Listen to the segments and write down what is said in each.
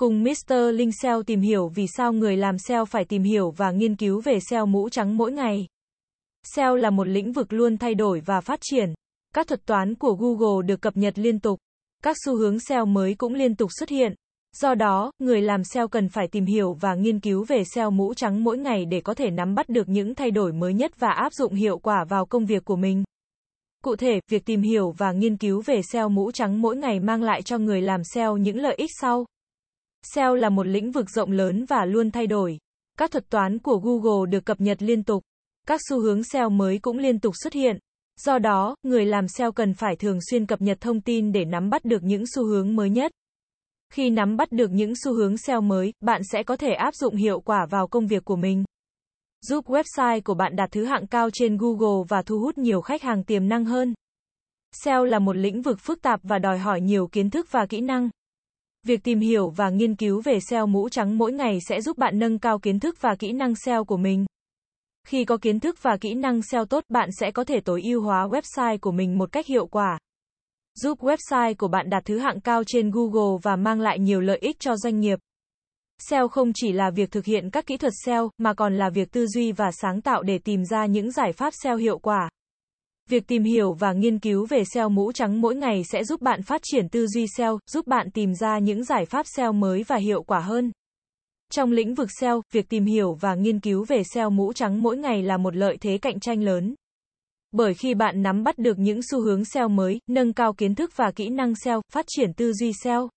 Cùng Mr. Linh SEO tìm hiểu vì sao người làm SEO phải tìm hiểu và nghiên cứu về SEO mũ trắng mỗi ngày. SEO là một lĩnh vực luôn thay đổi và phát triển. Các thuật toán của Google được cập nhật liên tục. Các xu hướng SEO mới cũng liên tục xuất hiện. Do đó, người làm SEO cần phải tìm hiểu và nghiên cứu về SEO mũ trắng mỗi ngày để có thể nắm bắt được những thay đổi mới nhất và áp dụng hiệu quả vào công việc của mình. Cụ thể, việc tìm hiểu và nghiên cứu về SEO mũ trắng mỗi ngày mang lại cho người làm SEO những lợi ích sau. SEO là một lĩnh vực rộng lớn và luôn thay đổi. Các thuật toán của Google được cập nhật liên tục. Các xu hướng SEO mới cũng liên tục xuất hiện. Do đó, người làm SEO cần phải thường xuyên cập nhật thông tin để nắm bắt được những xu hướng mới nhất. Khi nắm bắt được những xu hướng SEO mới, bạn sẽ có thể áp dụng hiệu quả vào công việc của mình. Giúp website của bạn đạt thứ hạng cao trên Google và thu hút nhiều khách hàng tiềm năng hơn. SEO là một lĩnh vực phức tạp và đòi hỏi nhiều kiến thức và kỹ năng. Việc tìm hiểu và nghiên cứu về SEO mũ trắng mỗi ngày sẽ giúp bạn nâng cao kiến thức và kỹ năng SEO của mình. Khi có kiến thức và kỹ năng SEO tốt, bạn sẽ có thể tối ưu hóa website của mình một cách hiệu quả. Giúp website của bạn đạt thứ hạng cao trên Google và mang lại nhiều lợi ích cho doanh nghiệp. SEO không chỉ là việc thực hiện các kỹ thuật SEO, mà còn là việc tư duy và sáng tạo để tìm ra những giải pháp SEO hiệu quả. Việc tìm hiểu và nghiên cứu về SEO mũ trắng mỗi ngày sẽ giúp bạn phát triển tư duy SEO, giúp bạn tìm ra những giải pháp SEO mới và hiệu quả hơn. Trong lĩnh vực SEO, việc tìm hiểu và nghiên cứu về SEO mũ trắng mỗi ngày là một lợi thế cạnh tranh lớn. Bởi khi bạn nắm bắt được những xu hướng SEO mới, nâng cao kiến thức và kỹ năng SEO, phát triển tư duy SEO,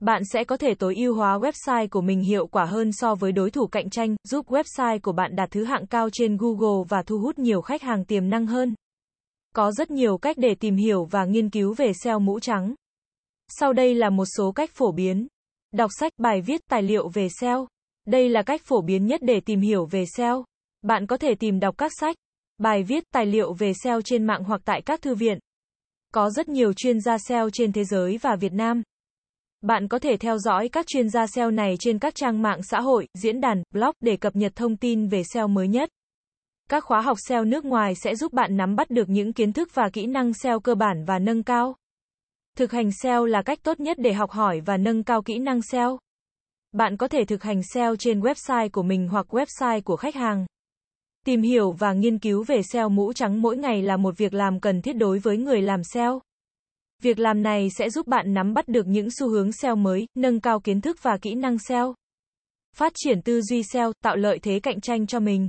bạn sẽ có thể tối ưu hóa website của mình hiệu quả hơn so với đối thủ cạnh tranh, giúp website của bạn đạt thứ hạng cao trên Google và thu hút nhiều khách hàng tiềm năng hơn. Có rất nhiều cách để tìm hiểu và nghiên cứu về SEO mũ trắng. Sau đây là một số cách phổ biến. Đọc sách, bài viết, tài liệu về SEO. Đây là cách phổ biến nhất để tìm hiểu về SEO. Bạn có thể tìm đọc các sách, bài viết, tài liệu về SEO trên mạng hoặc tại các thư viện. Có rất nhiều chuyên gia SEO trên thế giới và Việt Nam. Bạn có thể theo dõi các chuyên gia SEO này trên các trang mạng xã hội, diễn đàn, blog để cập nhật thông tin về SEO mới nhất. Các khóa học SEO nước ngoài sẽ giúp bạn nắm bắt được những kiến thức và kỹ năng SEO cơ bản và nâng cao. Thực hành SEO là cách tốt nhất để học hỏi và nâng cao kỹ năng SEO. Bạn có thể thực hành SEO trên website của mình hoặc website của khách hàng. Tìm hiểu và nghiên cứu về SEO mũ trắng mỗi ngày là một việc làm cần thiết đối với người làm SEO. Việc làm này sẽ giúp bạn nắm bắt được những xu hướng SEO mới, nâng cao kiến thức và kỹ năng SEO. Phát triển tư duy SEO, tạo lợi thế cạnh tranh cho mình.